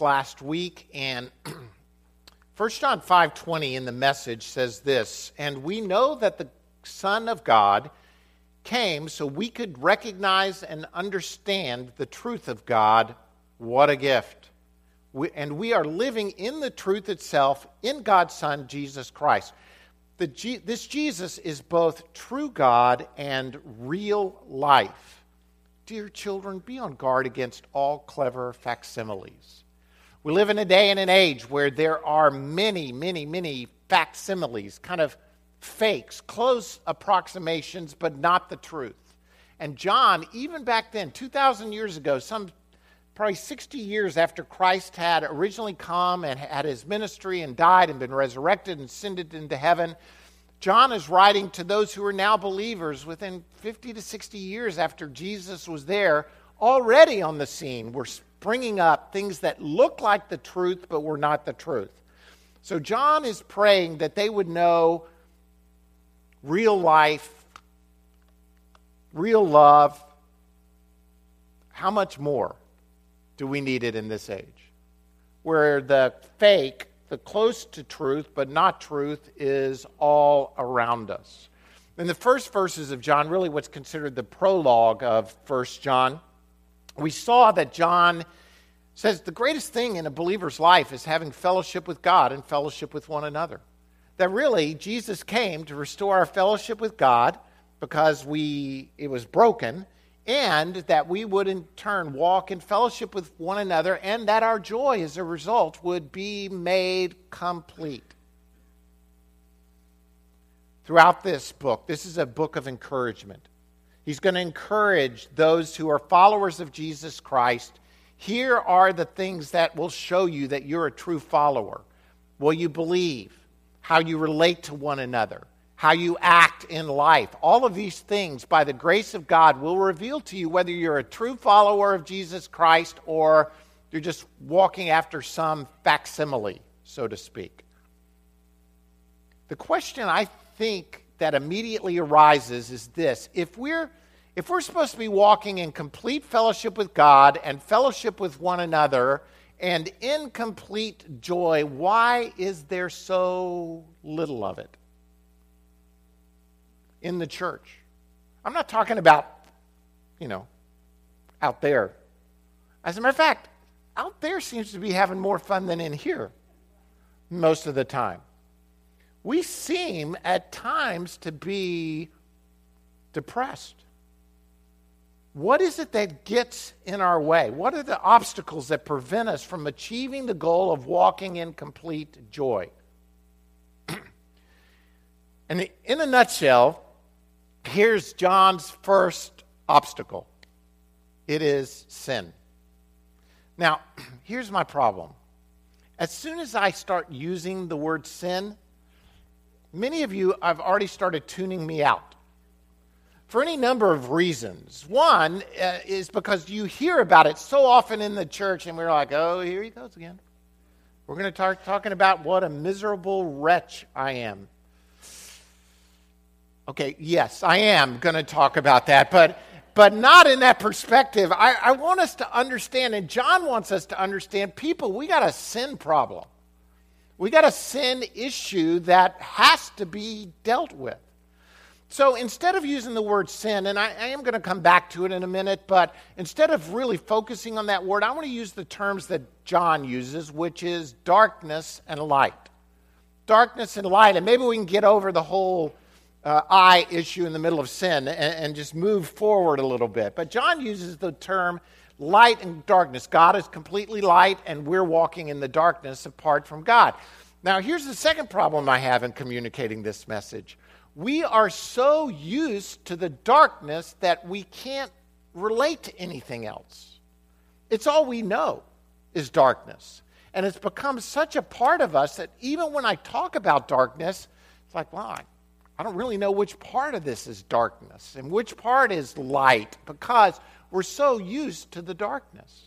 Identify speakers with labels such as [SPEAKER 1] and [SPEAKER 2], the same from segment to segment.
[SPEAKER 1] last week and 1 John 5:20 in the message says this, and we know that the son of God came so we could recognize and understand the truth of God. What a gift. We, and we are living in the truth itself in God's son Jesus Christ. The, this Jesus is both true God and real life. Dear children, be on guard against all clever facsimiles. We live in a day and an age where there are many, many, many facsimiles, kind of fakes, close approximations, but not the truth. And John, even back then, 2,000 years ago, some probably 60 years after Christ had originally come and had his ministry and died and been resurrected and ascended into heaven, John is writing to those who are now believers within 50 to 60 years after Jesus was there, already on the scene. We're bringing up things that look like the truth but were not the truth. So John is praying that they would know real life, real love. How much more do we need it in this age? Where the fake, the close to truth but not truth, is all around us. In the first verses of John, really what's considered the prologue of First John, we saw that John says the greatest thing in a believer's life is having fellowship with God and fellowship with one another. That really Jesus came to restore our fellowship with God because we it was broken and that we would in turn walk in fellowship with one another and that our joy as a result would be made complete. Throughout this book, this is a book of encouragement. He's going to encourage those who are followers of Jesus Christ. Here are the things that will show you that you're a true follower. Will you believe? How you relate to one another? How you act in life? All of these things, by the grace of God, will reveal to you whether you're a true follower of Jesus Christ or you're just walking after some facsimile, so to speak. The question I think that immediately arises is this if we're if we're supposed to be walking in complete fellowship with God and fellowship with one another and in complete joy, why is there so little of it in the church? I'm not talking about, you know, out there. As a matter of fact, out there seems to be having more fun than in here most of the time we seem at times to be depressed. What is it that gets in our way? What are the obstacles that prevent us from achieving the goal of walking in complete joy? and in a nutshell, here's John's first obstacle it is sin. Now, here's my problem. As soon as I start using the word sin, many of you have already started tuning me out for any number of reasons. One uh, is because you hear about it so often in the church, and we're like, oh, here he goes again. We're going to talk talking about what a miserable wretch I am. Okay, yes, I am going to talk about that, but but not in that perspective. I, I want us to understand, and John wants us to understand, people, we got a sin problem. We got a sin issue that has to be dealt with. So instead of using the word sin, and I, I am going to come back to it in a minute, but instead of really focusing on that word, I want to use the terms that John uses, which is darkness and light. Darkness and light, and maybe we can get over the whole uh, I issue in the middle of sin and, and just move forward a little bit. But John uses the term light and darkness. God is completely light, and we're walking in the darkness apart from God. Now, here's the second problem I have in communicating this message. We are so used to the darkness that we can't relate to anything else. It's all we know is darkness. And it's become such a part of us that even when I talk about darkness, it's like, well, I, I don't really know which part of this is darkness and which part is light because we're so used to the darkness.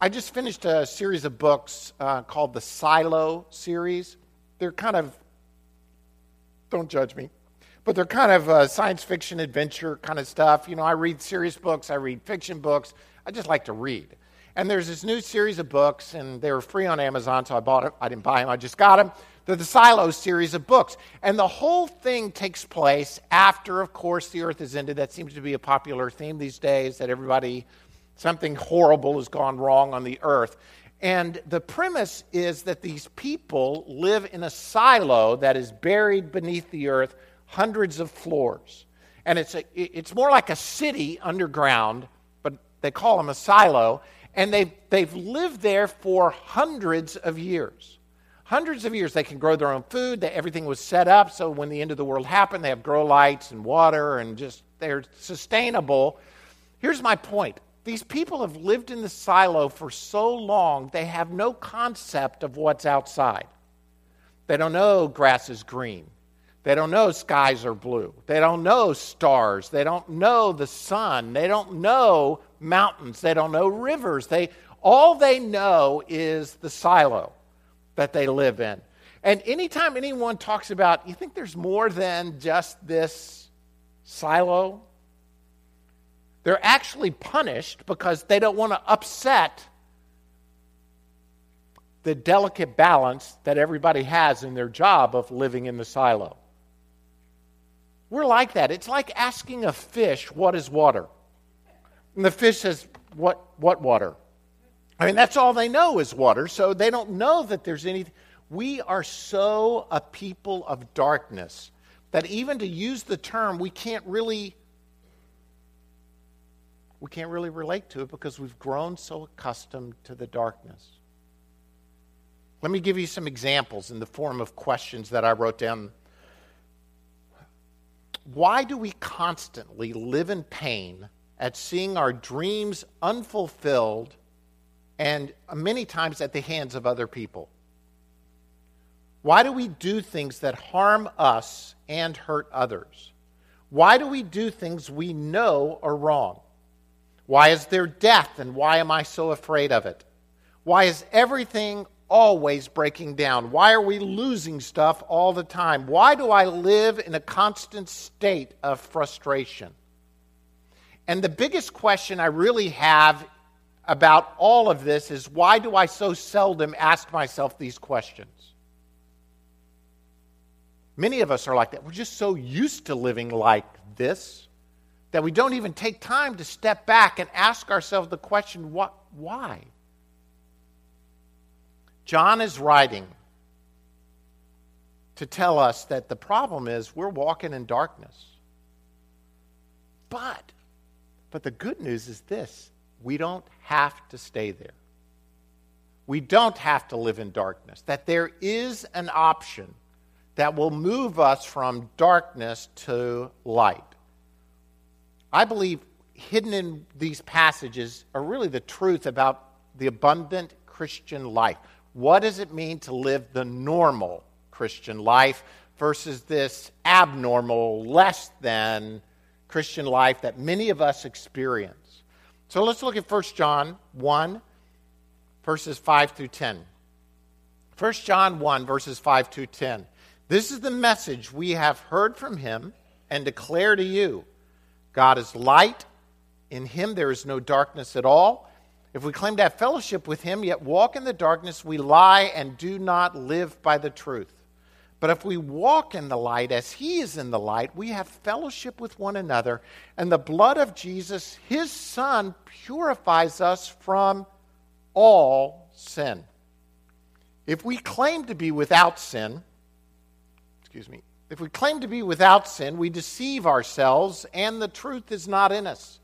[SPEAKER 1] I just finished a series of books uh, called the Silo series. They're kind of, don't judge me, but they're kind of uh, science fiction adventure kind of stuff. You know, I read serious books, I read fiction books. I just like to read. And there's this new series of books, and they were free on Amazon, so I bought it. I didn't buy them, I just got them. The Silo series of books. And the whole thing takes place after, of course, the earth is ended. That seems to be a popular theme these days, that everybody, something horrible has gone wrong on the earth. And the premise is that these people live in a silo that is buried beneath the earth, hundreds of floors. And it's, a, it's more like a city underground, but they call them a silo. And they've, they've lived there for hundreds of years. Hundreds of years. They can grow their own food. They, everything was set up so when the end of the world happened, they have grow lights and water and just they're sustainable. Here's my point these people have lived in the silo for so long, they have no concept of what's outside. They don't know grass is green. They don't know skies are blue. They don't know stars. They don't know the sun. They don't know mountains. They don't know rivers. They, all they know is the silo that they live in. And anytime anyone talks about, you think there's more than just this silo? They're actually punished because they don't want to upset the delicate balance that everybody has in their job of living in the silo. We're like that. It's like asking a fish, what is water? And the fish says, what, what water? I mean, that's all they know is water, so they don't know that there's anything. We are so a people of darkness that even to use the term, we can't really we can't really relate to it because we've grown so accustomed to the darkness. Let me give you some examples in the form of questions that I wrote down. Why do we constantly live in pain at seeing our dreams unfulfilled and many times at the hands of other people? Why do we do things that harm us and hurt others? Why do we do things we know are wrong? Why is there death and why am I so afraid of it? Why is everything always breaking down? Why are we losing stuff all the time? Why do I live in a constant state of frustration? And the biggest question I really have about all of this is why do I so seldom ask myself these questions? Many of us are like that. We're just so used to living like this that we don't even take time to step back and ask ourselves the question what, why? John is writing to tell us that the problem is we're walking in darkness. But, but the good news is this we don't have to stay there. We don't have to live in darkness. That there is an option that will move us from darkness to light. I believe hidden in these passages are really the truth about the abundant Christian life. What does it mean to live the normal Christian life versus this abnormal, less than Christian life that many of us experience? So let's look at 1 John 1, verses 5 through 10. 1 John 1, verses 5 through 10. This is the message we have heard from him and declare to you God is light. In him there is no darkness at all. If we claim to have fellowship with him, yet walk in the darkness, we lie and do not live by the truth. But if we walk in the light as he is in the light, we have fellowship with one another, and the blood of Jesus, his son, purifies us from all sin. If we claim to be without sin, excuse me, if we claim to be without sin, we deceive ourselves, and the truth is not in us.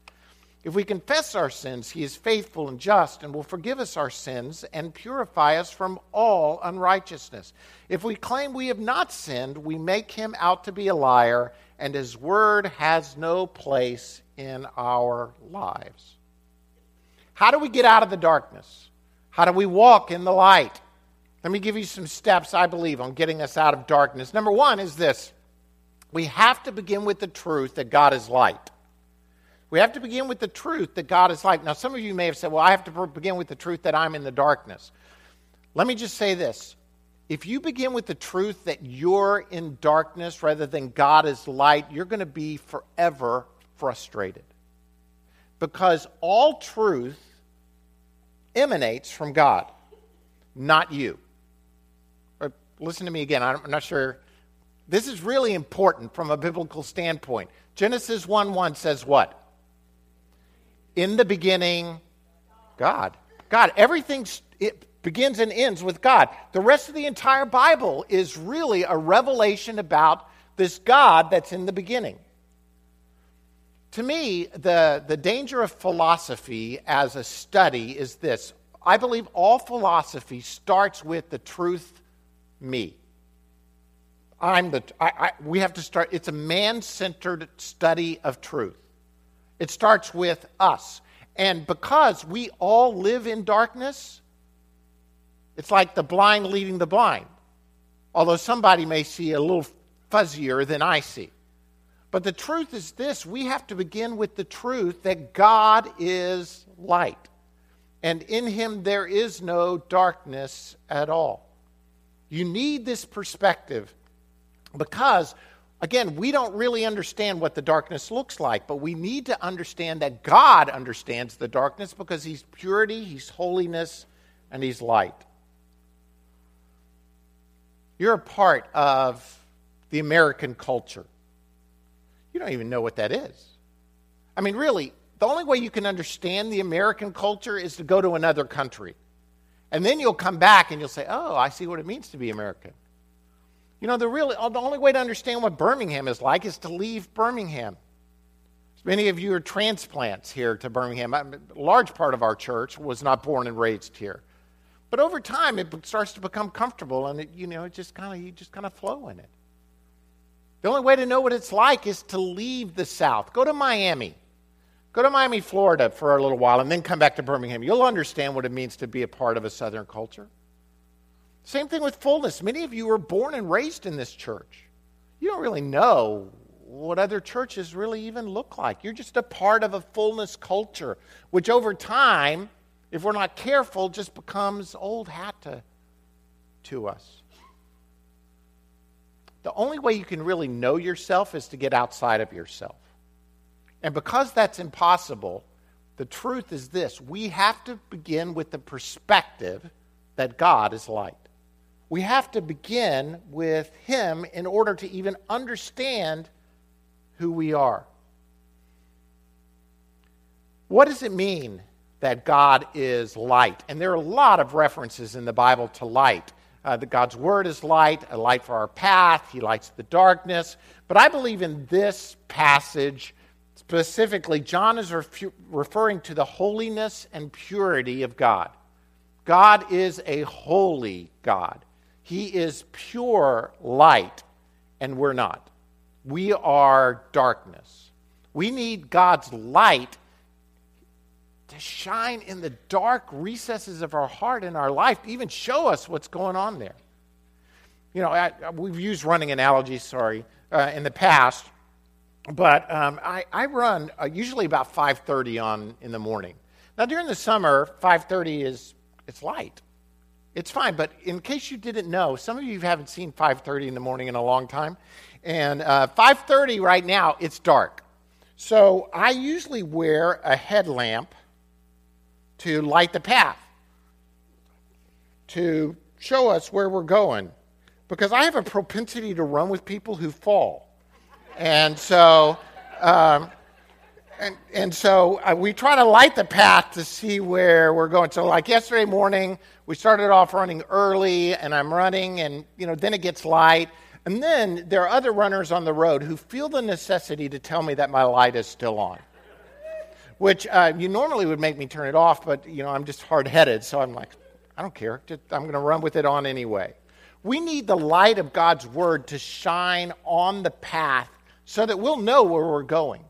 [SPEAKER 1] If we confess our sins, he is faithful and just and will forgive us our sins and purify us from all unrighteousness. If we claim we have not sinned, we make him out to be a liar, and his word has no place in our lives. How do we get out of the darkness? How do we walk in the light? Let me give you some steps, I believe, on getting us out of darkness. Number one is this we have to begin with the truth that God is light. We have to begin with the truth that God is light. Now, some of you may have said, well, I have to begin with the truth that I'm in the darkness. Let me just say this. If you begin with the truth that you're in darkness rather than God is light, you're going to be forever frustrated. Because all truth emanates from God, not you. Or listen to me again. I'm not sure. This is really important from a biblical standpoint. Genesis 1 1 says what? In the beginning, God. God. Everything it begins and ends with God. The rest of the entire Bible is really a revelation about this God that's in the beginning. To me, the, the danger of philosophy as a study is this I believe all philosophy starts with the truth, me. I'm the, I, I, we have to start, it's a man centered study of truth. It starts with us. And because we all live in darkness, it's like the blind leading the blind. Although somebody may see a little fuzzier than I see. But the truth is this we have to begin with the truth that God is light, and in him there is no darkness at all. You need this perspective because Again, we don't really understand what the darkness looks like, but we need to understand that God understands the darkness because He's purity, He's holiness, and He's light. You're a part of the American culture. You don't even know what that is. I mean, really, the only way you can understand the American culture is to go to another country. And then you'll come back and you'll say, oh, I see what it means to be American. You know, the, real, uh, the only way to understand what Birmingham is like is to leave Birmingham. Many of you are transplants here to Birmingham. A large part of our church was not born and raised here. But over time, it starts to become comfortable, and it, you know, it just kind of you just kind of flow in it. The only way to know what it's like is to leave the South. Go to Miami. Go to Miami, Florida for a little while, and then come back to Birmingham. You'll understand what it means to be a part of a Southern culture. Same thing with fullness. Many of you were born and raised in this church. You don't really know what other churches really even look like. You're just a part of a fullness culture, which over time, if we're not careful, just becomes old hat to, to us. The only way you can really know yourself is to get outside of yourself. And because that's impossible, the truth is this we have to begin with the perspective that God is light we have to begin with Him in order to even understand who we are. What does it mean that God is light? And there are a lot of references in the Bible to light. Uh, that God's Word is light, a light for our path, He lights the darkness. But I believe in this passage, specifically, John is referring to the holiness and purity of God. God is a holy God. He is pure light, and we're not. We are darkness. We need God's light to shine in the dark recesses of our heart and our life, even show us what's going on there. You know, I, we've used running analogies, sorry, uh, in the past, but um, I, I, run uh, usually about 5.30 on in the morning. Now, during the summer, 5.30 is it's light it's fine. But in case you didn't know, some of you haven't seen 5:30 in the morning in a long time, and uh, 5:30 right now it's dark. So I usually wear a headlamp to light the path, to show us where we're going, because I have a propensity to run with people who fall, and so. Um, and, and so uh, we try to light the path to see where we're going. So, like yesterday morning, we started off running early, and I'm running, and you know, then it gets light. And then there are other runners on the road who feel the necessity to tell me that my light is still on, which uh, you normally would make me turn it off, but you know, I'm just hard headed, so I'm like, I don't care. Just, I'm going to run with it on anyway. We need the light of God's word to shine on the path so that we'll know where we're going.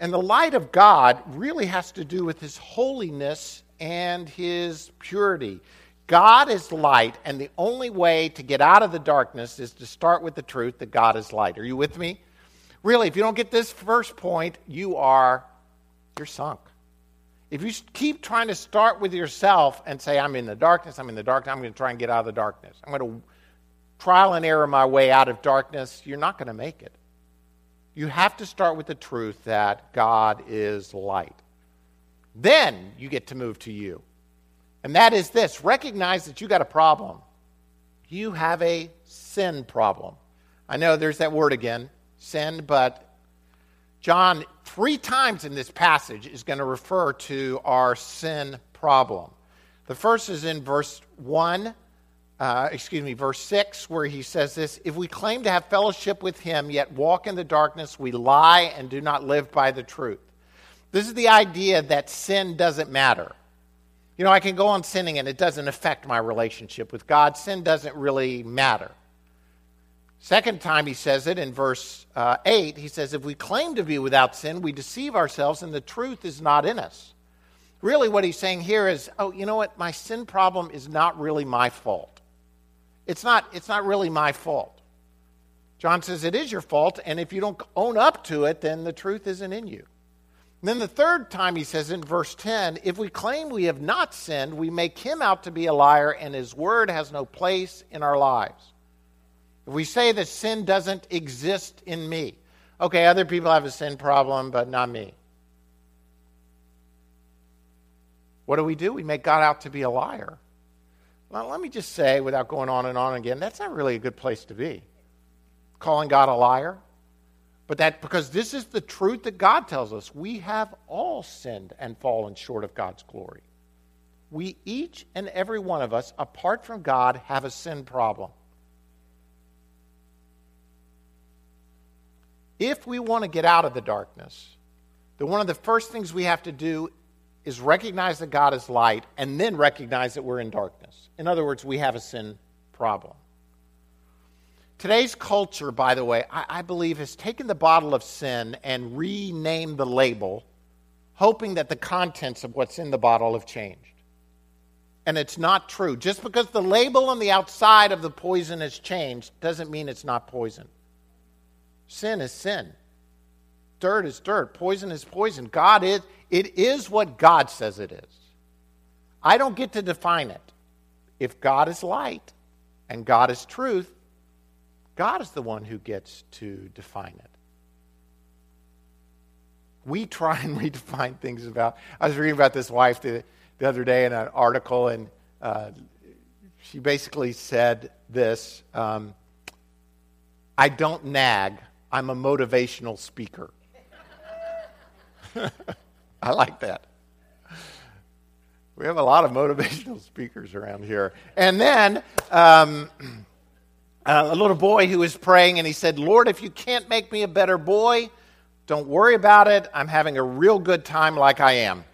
[SPEAKER 1] And the light of God really has to do with his holiness and his purity. God is light, and the only way to get out of the darkness is to start with the truth that God is light. Are you with me? Really, if you don't get this first point, you are you're sunk. If you keep trying to start with yourself and say, I'm in the darkness, I'm in the darkness, I'm going to try and get out of the darkness. I'm going to trial and error my way out of darkness, you're not going to make it. You have to start with the truth that God is light. Then you get to move to you. And that is this recognize that you got a problem. You have a sin problem. I know there's that word again, sin, but John, three times in this passage, is going to refer to our sin problem. The first is in verse 1, uh, excuse me, verse 6, where he says this If we claim to have fellowship with him, yet walk in the darkness, we lie and do not live by the truth. This is the idea that sin doesn't matter. You know, I can go on sinning and it doesn't affect my relationship with God. Sin doesn't really matter. Second time he says it in verse uh, 8, he says, If we claim to be without sin, we deceive ourselves and the truth is not in us. Really, what he's saying here is, oh, you know what? My sin problem is not really my fault. It's not, it's not really my fault. John says it is your fault, and if you don't own up to it, then the truth isn't in you. And then the third time he says in verse 10 if we claim we have not sinned, we make him out to be a liar, and his word has no place in our lives. If we say that sin doesn't exist in me, okay, other people have a sin problem, but not me. What do we do? We make God out to be a liar. Well, let me just say, without going on and on again, that's not really a good place to be. Calling God a liar. But that, because this is the truth that God tells us, we have all sinned and fallen short of God's glory. We, each and every one of us, apart from God, have a sin problem. If we want to get out of the darkness, then one of the first things we have to do is recognize that God is light and then recognize that we're in darkness. In other words, we have a sin problem. Today's culture, by the way, I, I, believe has taken the bottle of sin and renamed the label, hoping that the contents of what's in the bottle have changed. And it's not true. Just because the label on the outside of the poison has changed doesn't mean it's not poison. Sin is sin. Dirt is dirt. Poison is poison. God is, it is what God says it is. I don't get to define it. If God is light and God is truth, God is the one who gets to define it. We try and redefine things about. I was reading about this wife the, the other day in an article, and uh, she basically said this um, I don't nag, I'm a motivational speaker. I like that. We have a lot of motivational speakers around here. And then um, a little boy who was praying and he said, Lord, if you can't make me a better boy, don't worry about it. I'm having a real good time like I am.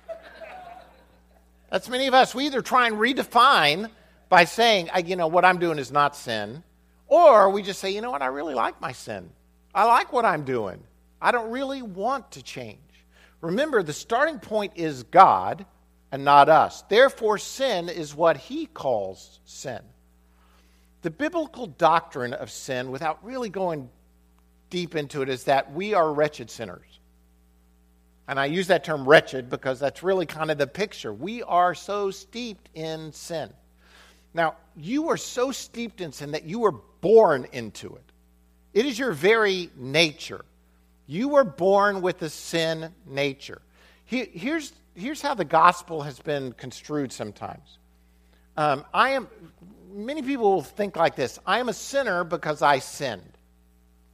[SPEAKER 1] That's many of us. We either try and redefine by saying, you know, what I'm doing is not sin, or we just say, you know what, I really like my sin. I like what I'm doing. I don't really want to change. Remember, the starting point is God and not us. Therefore, sin is what he calls sin. The biblical doctrine of sin, without really going deep into it, is that we are wretched sinners. And I use that term wretched because that's really kind of the picture. We are so steeped in sin. Now, you are so steeped in sin that you were born into it. It is your very nature. You were born with a sin nature. Here's, here's how the gospel has been construed sometimes. Um, I am, many people will think like this I am a sinner because I sinned.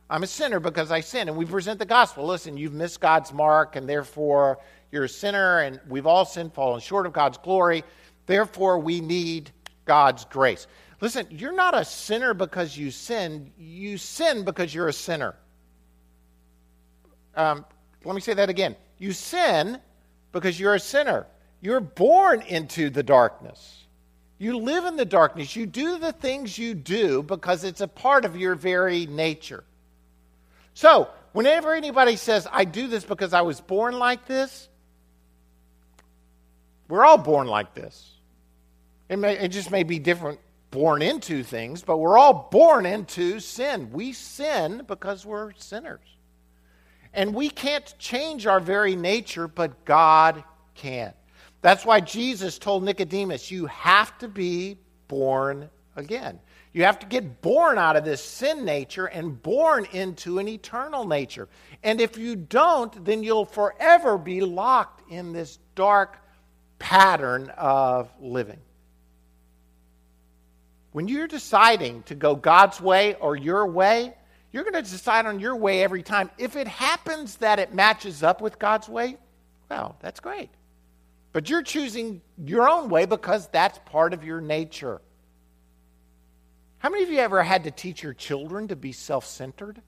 [SPEAKER 1] I'm a sinner because I sinned. And we present the gospel. Listen, you've missed God's mark, and therefore you're a sinner, and we've all sinned, fallen short of God's glory. Therefore, we need God's grace. Listen, you're not a sinner because you sin. You sin because you're a sinner. Um, let me say that again. You sin because you're a sinner. You're born into the darkness. You live in the darkness. You do the things you do because it's a part of your very nature. So, whenever anybody says, I do this because I was born like this, we're all born like this. It, may, it just may be different born into things, but we're all born into sin. We sin because we're sinners. And we can't change our very nature, but God can. That's why Jesus told Nicodemus, You have to be born again. You have to get born out of this sin nature and born into an eternal nature. And if you don't, then you'll forever be locked in this dark pattern of living. When you're deciding to go God's way or your way, you're going to decide on your way every time. If it happens that it matches up with God's way, well, that's great. But you're choosing your own way because that's part of your nature. How many of you ever had to teach your children to be self centered?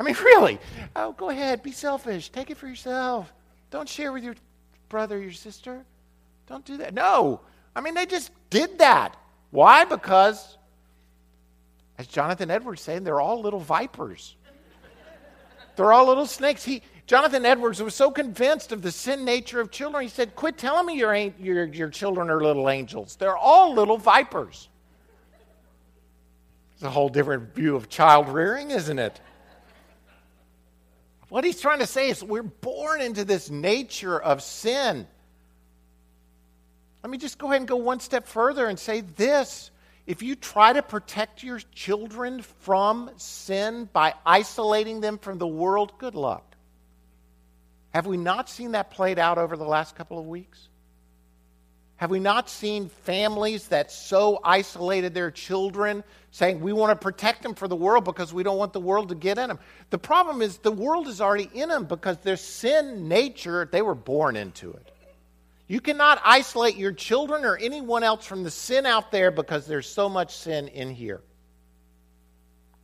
[SPEAKER 1] I mean, really. Oh, go ahead, be selfish. Take it for yourself. Don't share with your brother, your sister. Don't do that. No. I mean, they just did that. Why? Because, as Jonathan Edwards said, they're all little vipers. they're all little snakes. He, Jonathan Edwards was so convinced of the sin nature of children, he said, Quit telling me your, your, your children are little angels. They're all little vipers. It's a whole different view of child rearing, isn't it? What he's trying to say is we're born into this nature of sin. Let me just go ahead and go one step further and say this. If you try to protect your children from sin by isolating them from the world, good luck. Have we not seen that played out over the last couple of weeks? Have we not seen families that so isolated their children saying we want to protect them for the world because we don't want the world to get in them? The problem is the world is already in them because their sin nature, they were born into it. You cannot isolate your children or anyone else from the sin out there because there's so much sin in here.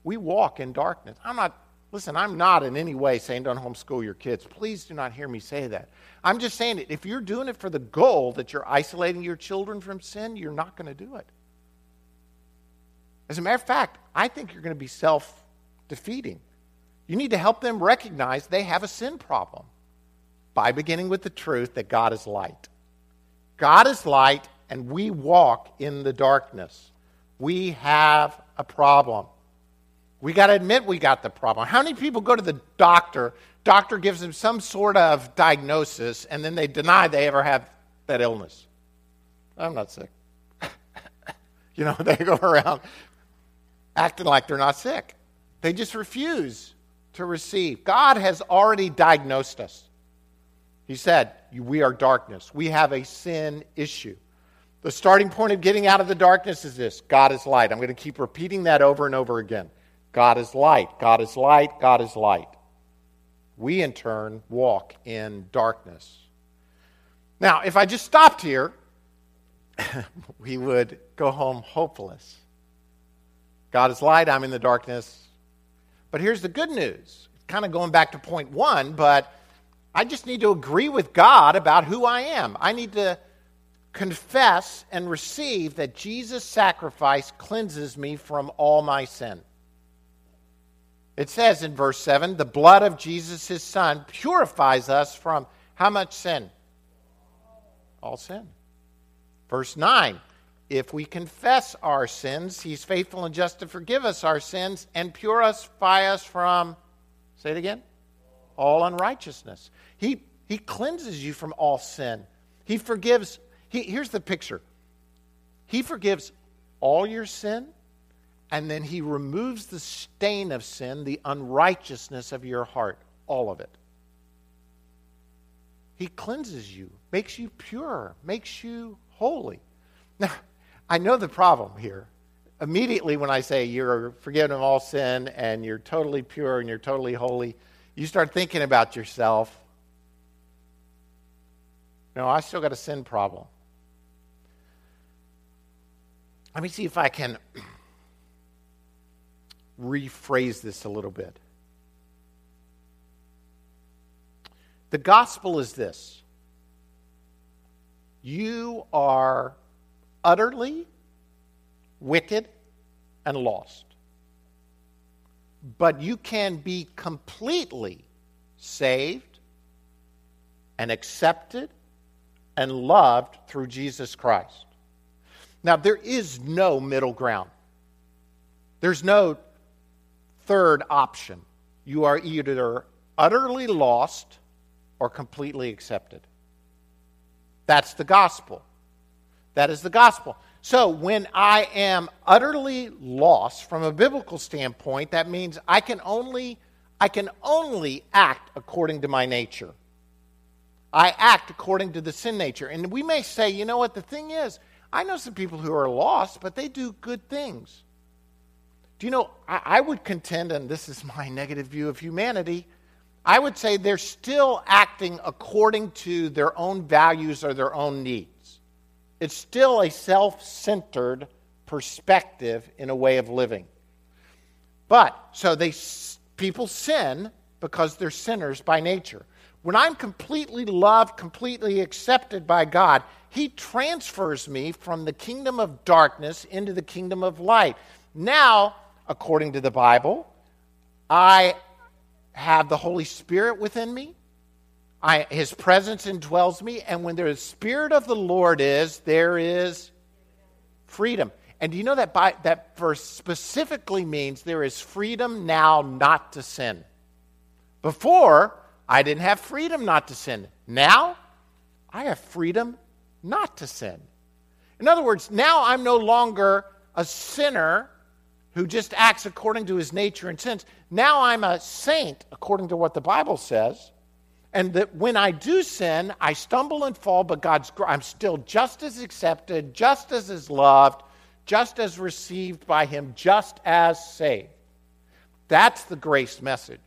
[SPEAKER 1] We walk in darkness. I'm not Listen, I'm not in any way saying don't homeschool your kids. Please do not hear me say that. I'm just saying that if you're doing it for the goal that you're isolating your children from sin, you're not going to do it. As a matter of fact, I think you're going to be self defeating. You need to help them recognize they have a sin problem by beginning with the truth that God is light. God is light, and we walk in the darkness. We have a problem. We got to admit we got the problem. How many people go to the doctor? Doctor gives them some sort of diagnosis, and then they deny they ever have that illness. I'm not sick. you know, they go around acting like they're not sick. They just refuse to receive. God has already diagnosed us. He said, We are darkness. We have a sin issue. The starting point of getting out of the darkness is this God is light. I'm going to keep repeating that over and over again. God is light, God is light, God is light. We, in turn, walk in darkness. Now, if I just stopped here, we would go home hopeless. God is light, I'm in the darkness. But here's the good news. Kind of going back to point one, but I just need to agree with God about who I am. I need to confess and receive that Jesus' sacrifice cleanses me from all my sin. It says in verse 7 the blood of Jesus, his son, purifies us from how much sin? All sin. Verse 9 if we confess our sins, he's faithful and just to forgive us our sins and purify us from, say it again, all unrighteousness. He, he cleanses you from all sin. He forgives, he, here's the picture He forgives all your sin and then he removes the stain of sin, the unrighteousness of your heart, all of it. He cleanses you, makes you pure, makes you holy. Now, I know the problem here. Immediately, when I say you're forgiven of all sin and you're totally pure and you're totally holy, you start thinking about yourself. No, I still got a sin problem. Let me see if I can rephrase this a little bit. The gospel is this you are utterly wicked and lost, but you can be completely saved and accepted and loved through Jesus Christ. Now, there is no middle ground. There's no third option. You are either utterly lost or completely accepted. That's the gospel. That is the gospel. So when I am utterly lost from a biblical standpoint, that means I can only I can only act according to my nature. I act according to the sin nature. And we may say, you know what, the thing is, I know some people who are lost, but they do good things. Do you know, I, I would contend, and this is my negative view of humanity, I would say they're still acting according to their own values or their own needs. It's still a self centered perspective in a way of living. But, so they, people sin because they're sinners by nature. When I'm completely loved, completely accepted by God, He transfers me from the kingdom of darkness into the kingdom of light. Now, according to the Bible, I have the Holy Spirit within me. I, his presence indwells me, and when the Spirit of the Lord is, there is freedom. And do you know that by, that verse specifically means there is freedom now not to sin? Before, I didn't have freedom not to sin. Now, I have freedom not to sin. In other words, now I'm no longer a sinner who just acts according to his nature and sins. Now I'm a saint according to what the Bible says. And that when I do sin, I stumble and fall, but God's I'm still just as accepted, just as is loved, just as received by him, just as saved. That's the grace message.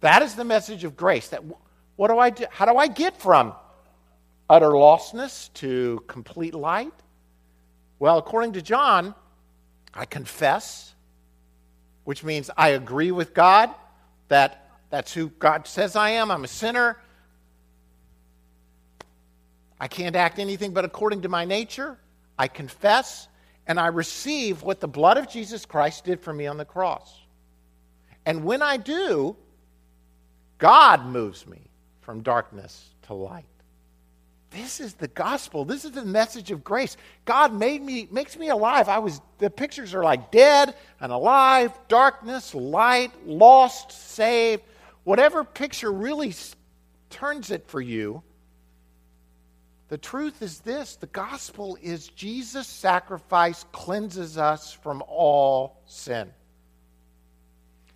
[SPEAKER 1] That is the message of grace. That what do I do? How do I get from utter lostness to complete light? Well, according to John, I confess, which means I agree with God that that's who God says I am. I'm a sinner. I can't act anything but according to my nature. I confess and I receive what the blood of Jesus Christ did for me on the cross. And when I do, God moves me from darkness to light. This is the gospel. This is the message of grace. God made me, makes me alive. I was, the pictures are like dead and alive, darkness, light, lost, saved. Whatever picture really turns it for you, the truth is this the gospel is Jesus' sacrifice cleanses us from all sin.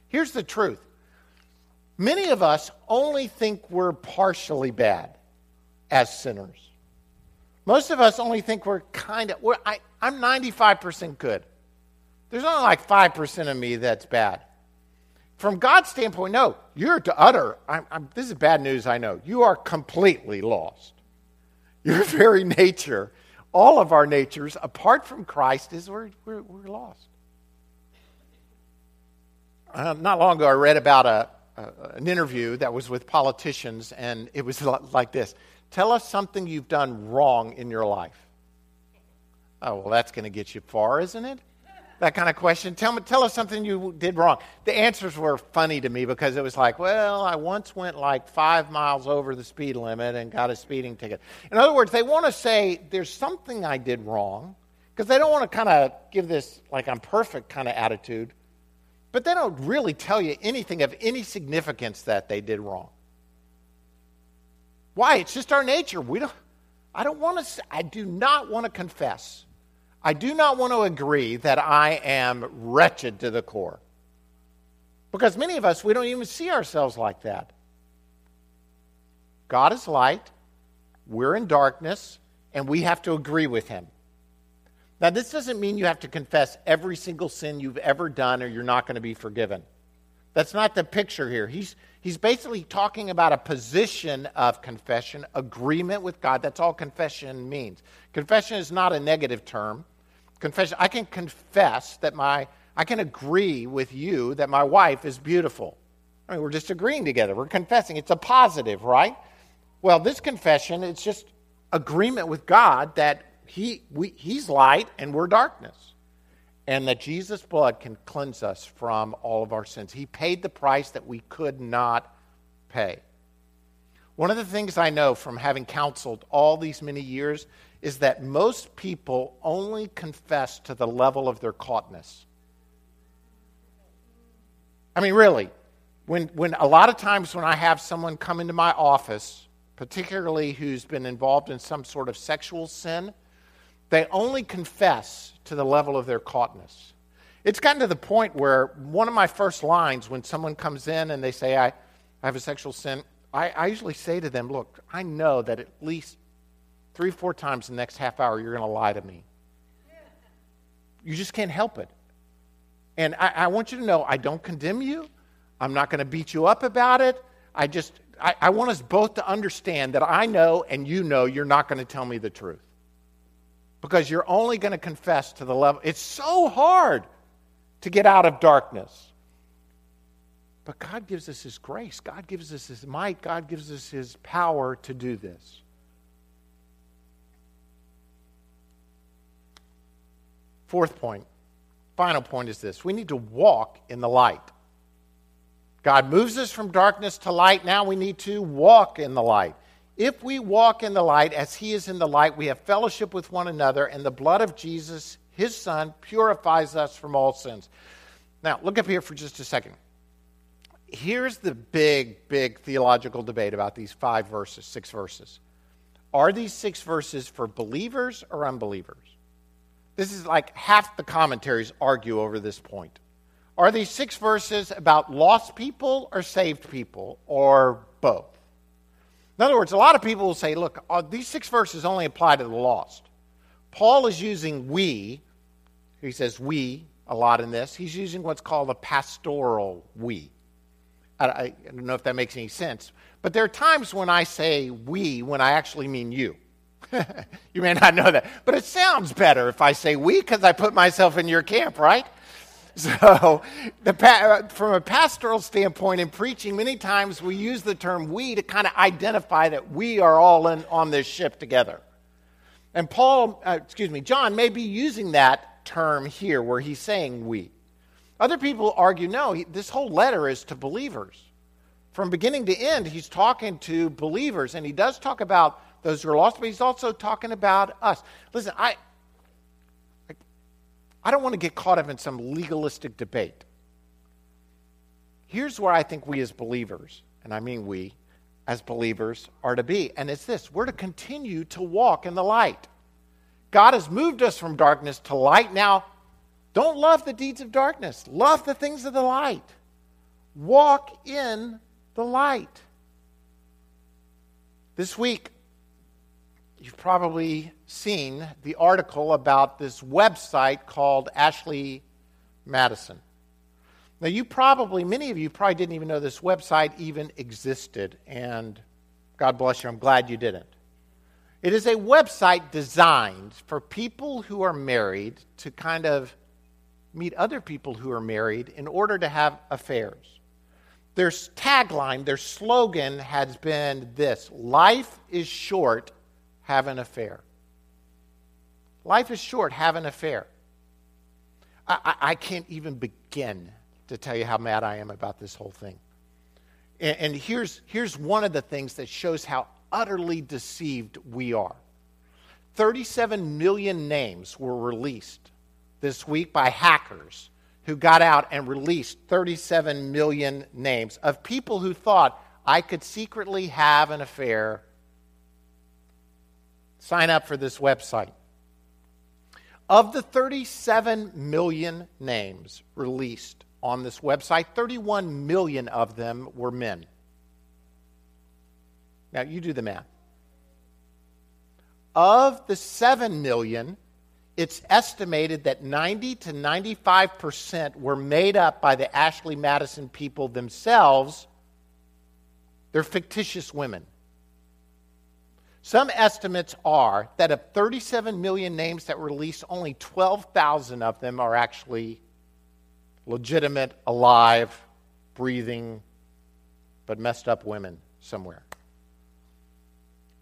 [SPEAKER 1] Here's the truth Many of us only think we're partially bad as sinners. Most of us only think we're kind of, we're, I, I'm 95% good. There's only like 5% of me that's bad. From God's standpoint, no, you're to utter, I'm, I'm, this is bad news, I know. You are completely lost. Your very nature, all of our natures, apart from Christ, is we're, we're, we're lost. Uh, not long ago, I read about a, uh, an interview that was with politicians, and it was like this Tell us something you've done wrong in your life. Oh, well, that's going to get you far, isn't it? That kind of question. Tell, me, tell us something you did wrong. The answers were funny to me because it was like, well, I once went like five miles over the speed limit and got a speeding ticket. In other words, they want to say there's something I did wrong because they don't want to kind of give this like I'm perfect kind of attitude. But they don't really tell you anything of any significance that they did wrong. Why? It's just our nature. We don't, I don't want to, I do not want to confess. I do not want to agree that I am wretched to the core. Because many of us, we don't even see ourselves like that. God is light, we're in darkness, and we have to agree with Him. Now, this doesn't mean you have to confess every single sin you've ever done or you're not going to be forgiven. That's not the picture here. He's, he's basically talking about a position of confession, agreement with God. That's all confession means. Confession is not a negative term. Confession, I can confess that my, I can agree with you that my wife is beautiful. I mean, we're just agreeing together. We're confessing. It's a positive, right? Well, this confession, it's just agreement with God that he, we, he's light and we're darkness. And that Jesus' blood can cleanse us from all of our sins. He paid the price that we could not pay. One of the things I know from having counseled all these many years is that most people only confess to the level of their caughtness. I mean, really, when, when a lot of times when I have someone come into my office, particularly who's been involved in some sort of sexual sin, they only confess to the level of their caughtness. It's gotten to the point where one of my first lines when someone comes in and they say, I, I have a sexual sin, I, I usually say to them, look, I know that at least three, four times in the next half hour you're going to lie to me. You just can't help it. And I, I want you to know I don't condemn you. I'm not going to beat you up about it. I just, I, I want us both to understand that I know and you know you're not going to tell me the truth. Because you're only going to confess to the level. It's so hard to get out of darkness. But God gives us His grace, God gives us His might, God gives us His power to do this. Fourth point, final point is this we need to walk in the light. God moves us from darkness to light. Now we need to walk in the light. If we walk in the light as He is in the light, we have fellowship with one another, and the blood of Jesus, His Son, purifies us from all sins. Now, look up here for just a second. Here's the big, big theological debate about these five verses, six verses. Are these six verses for believers or unbelievers? This is like half the commentaries argue over this point. Are these six verses about lost people or saved people or both? In other words, a lot of people will say, look, these six verses only apply to the lost. Paul is using we, he says we a lot in this. He's using what's called a pastoral we. I don't know if that makes any sense, but there are times when I say we when I actually mean you. you may not know that, but it sounds better if I say we because I put myself in your camp, right? So, the, from a pastoral standpoint in preaching, many times we use the term we to kind of identify that we are all in on this ship together. And Paul, uh, excuse me, John may be using that term here where he's saying we. Other people argue no, he, this whole letter is to believers. From beginning to end, he's talking to believers, and he does talk about those who are lost, but he's also talking about us. Listen, I, I don't want to get caught up in some legalistic debate. Here's where I think we as believers, and I mean we as believers, are to be, and it's this we're to continue to walk in the light. God has moved us from darkness to light. Now, don't love the deeds of darkness, love the things of the light. Walk in the light. This week, You've probably seen the article about this website called Ashley Madison. Now, you probably, many of you probably didn't even know this website even existed, and God bless you, I'm glad you didn't. It is a website designed for people who are married to kind of meet other people who are married in order to have affairs. Their tagline, their slogan has been this Life is short, have an affair. Life is short, have an affair. I, I, I can't even begin to tell you how mad I am about this whole thing. And, and here's, here's one of the things that shows how utterly deceived we are 37 million names were released this week by hackers who got out and released 37 million names of people who thought I could secretly have an affair sign up for this website. Of the 37 million names released on this website, 31 million of them were men. Now, you do the math. Of the 7 million, it's estimated that 90 to 95% were made up by the Ashley Madison people themselves. They're fictitious women. Some estimates are that of 37 million names that were released, only 12,000 of them are actually legitimate, alive, breathing, but messed up women somewhere.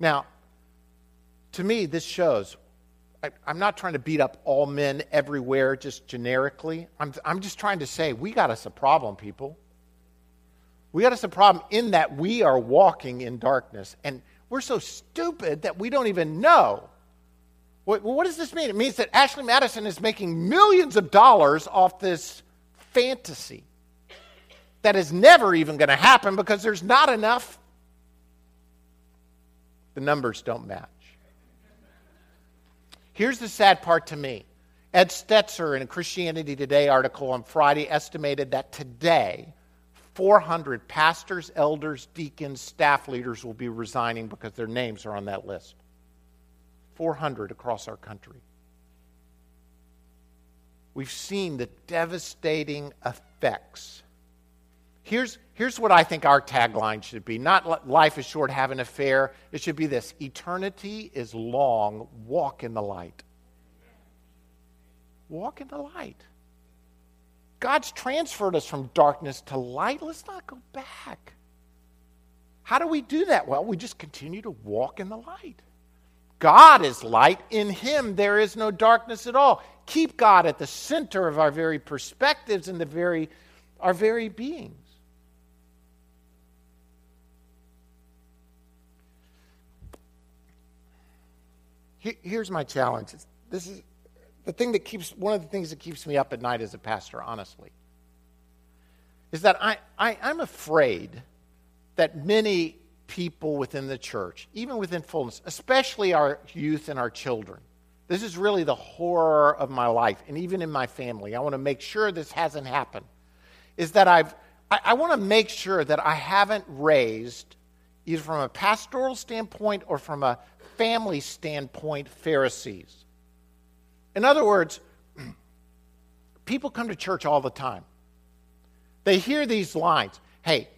[SPEAKER 1] Now, to me, this shows I, am not trying to beat up all men everywhere just generically. I'm, I'm just trying to say we got us a problem, people. We got us a problem in that we are walking in darkness. And we're so stupid that we don't even know. What, what does this mean? It means that Ashley Madison is making millions of dollars off this fantasy that is never even going to happen because there's not enough. The numbers don't match. Here's the sad part to me. Ed Stetzer, in a Christianity Today article on Friday, estimated that today 400 pastors, elders, deacons, staff leaders will be resigning because their names are on that list. 400 across our country. We've seen the devastating effects. Here's, here's what I think our tagline should be not life is short, have an affair. It should be this eternity is long, walk in the light. Walk in the light. God's transferred us from darkness to light. Let's not go back. How do we do that? Well, we just continue to walk in the light. God is light. In Him, there is no darkness at all. Keep God at the center of our very perspectives and the very, our very beings. Here's my challenge. This is the thing that keeps one of the things that keeps me up at night as a pastor, honestly, is that I, I, I'm afraid that many people within the church, even within fullness, especially our youth and our children, this is really the horror of my life, and even in my family. I want to make sure this hasn't happened. Is that I've, I, I want to make sure that I haven't raised, either from a pastoral standpoint or from a family standpoint, Pharisees. In other words, people come to church all the time. They hear these lines hey,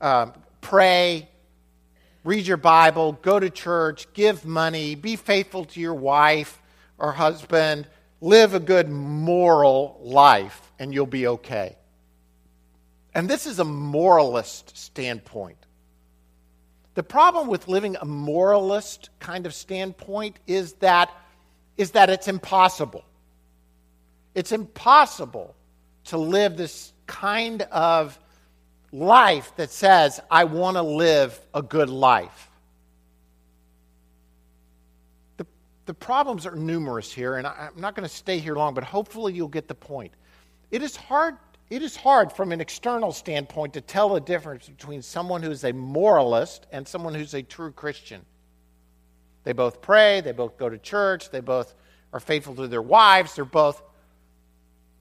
[SPEAKER 1] um, pray, read your Bible, go to church, give money, be faithful to your wife or husband, live a good moral life, and you'll be okay. And this is a moralist standpoint. The problem with living a moralist kind of standpoint is that, is that it's impossible. It's impossible to live this kind of life that says, I want to live a good life. The, the problems are numerous here, and I, I'm not going to stay here long, but hopefully you'll get the point. It is hard it is hard from an external standpoint to tell the difference between someone who's a moralist and someone who's a true Christian. They both pray, they both go to church, they both are faithful to their wives, they're both.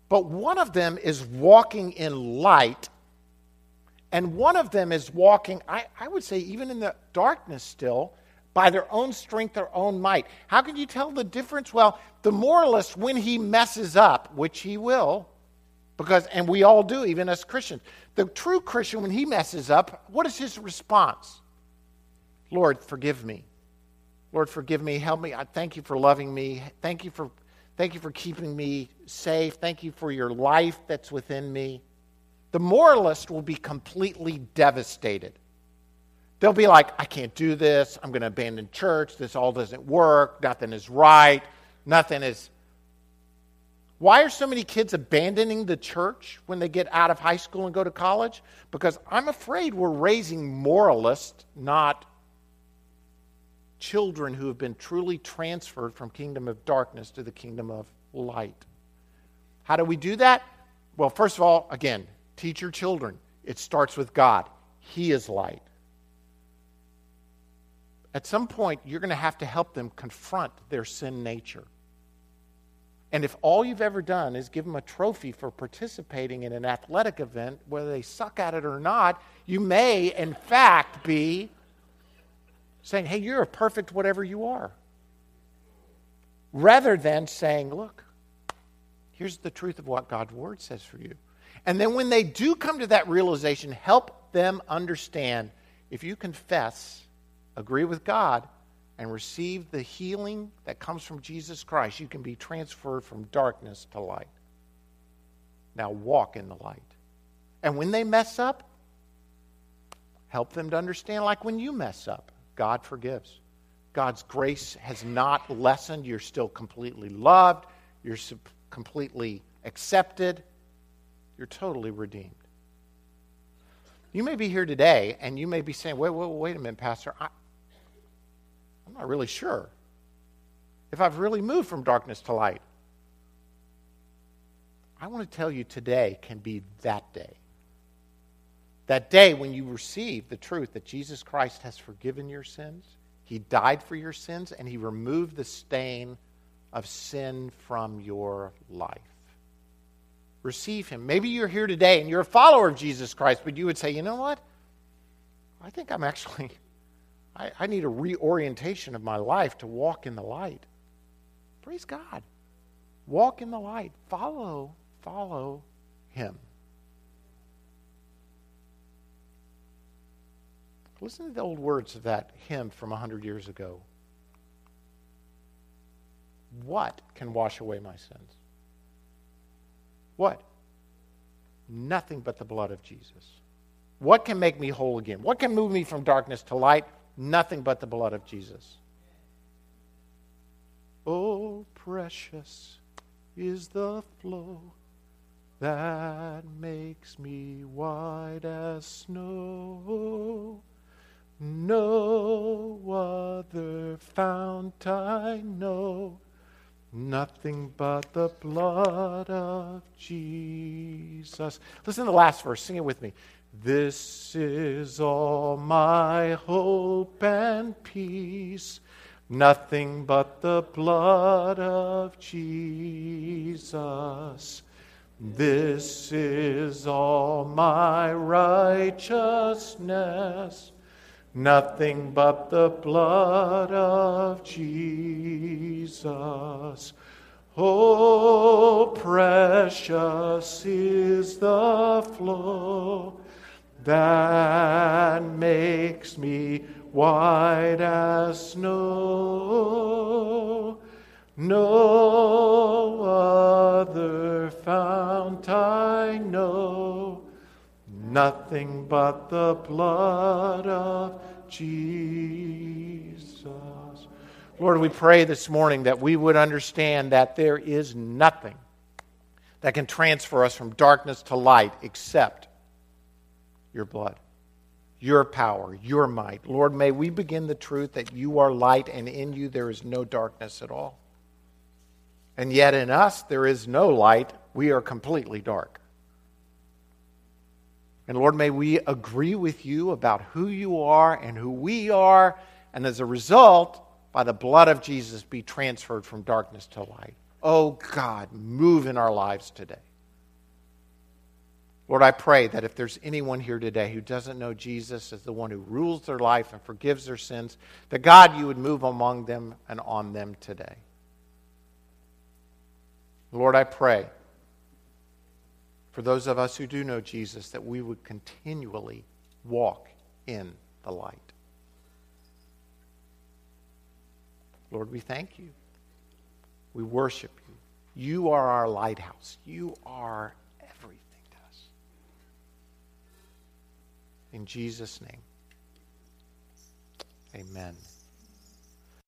[SPEAKER 1] But one of them is walking in light, and one of them is walking, I, I would say, even in the darkness still, by their own strength, their own might. How can you tell the difference? Well, the moralist, when he messes up, which he will, because, and we all do, even as Christians. The true Christian, when he messes up, what is his response? Lord, forgive me. Lord, forgive me. Help me. I thank you for loving me. Thank you for, thank you for keeping me safe. Thank you for your life that's within me. The moralist will be completely devastated. They'll be like, I can't do this. I'm going to abandon church. This all doesn't work. Nothing is right. Nothing is why are so many kids abandoning the church when they get out of high school and go to college? Because I'm afraid we're raising moralists, not children who have been truly transferred from kingdom of darkness to the kingdom of light. How do we do that? Well, first of all, again, teach your children. It starts with God. He is light. At some point, you're going to have to help them confront their sin nature. And if all you've ever done is give them a trophy for participating in an athletic event, whether they suck at it or not, you may, in fact, be saying, hey, you're a perfect whatever you are. Rather than saying, look, here's the truth of what God's word says for you. And then when they do come to that realization, help them understand if you confess, agree with God, and receive the healing that comes from Jesus Christ, you can be transferred from darkness to light. Now walk in the light. And when they mess up, help them to understand like when you mess up, God forgives. God's grace has not lessened. You're still completely loved. You're completely accepted. You're totally redeemed. You may be here today and you may be saying, wait, wait, wait a minute, Pastor. I, I'm not really sure if I've really moved from darkness to light. I want to tell you today can be that day. That day when you receive the truth that Jesus Christ has forgiven your sins, He died for your sins, and He removed the stain of sin from your life. receive Him. Maybe you're here today and you're a follower of Jesus Christ, but you would say, you know what? I think I'm actually, I, I need a reorientation of my life to walk in the light. Praise God. Walk in the light. Follow, follow Him. Listen to the old words of that hymn from 100 years ago. What can wash away my sins? What? Nothing but the blood of Jesus. What can make me whole again? What can move me from darkness to light? Nothing but the blood of Jesus. Oh, precious is the flow that makes me white as snow. No other fount I know, nothing but the blood of Jesus. Listen to the last verse, sing it with me. This is all my hope and peace, nothing but the blood of Jesus. This is all my righteousness Nothing but the blood of Jesus. Oh, precious is the flow that makes me white as snow. No other fount I know nothing but the blood of Jesus. Lord, we pray this morning that we would understand that there is nothing that can transfer us from darkness to light except your blood, your power, your might. Lord, may we begin the truth that you are light and in you there is no darkness at all. And yet in us there is no light. We are completely dark. And Lord, may we agree with you about who you are and who we are, and as a result, by the blood of Jesus, be transferred from darkness to light. Oh God, move in our lives today. Lord, I pray that if there's anyone here today who doesn't know Jesus as the one who rules their life and forgives their sins, that God, you would move among them and on them today. Lord, I pray for those of us who do know Jesus, that we would continually walk in the light. Lord, we thank you. We worship you. You are our lighthouse. You are everything to us. In Jesus' name, amen.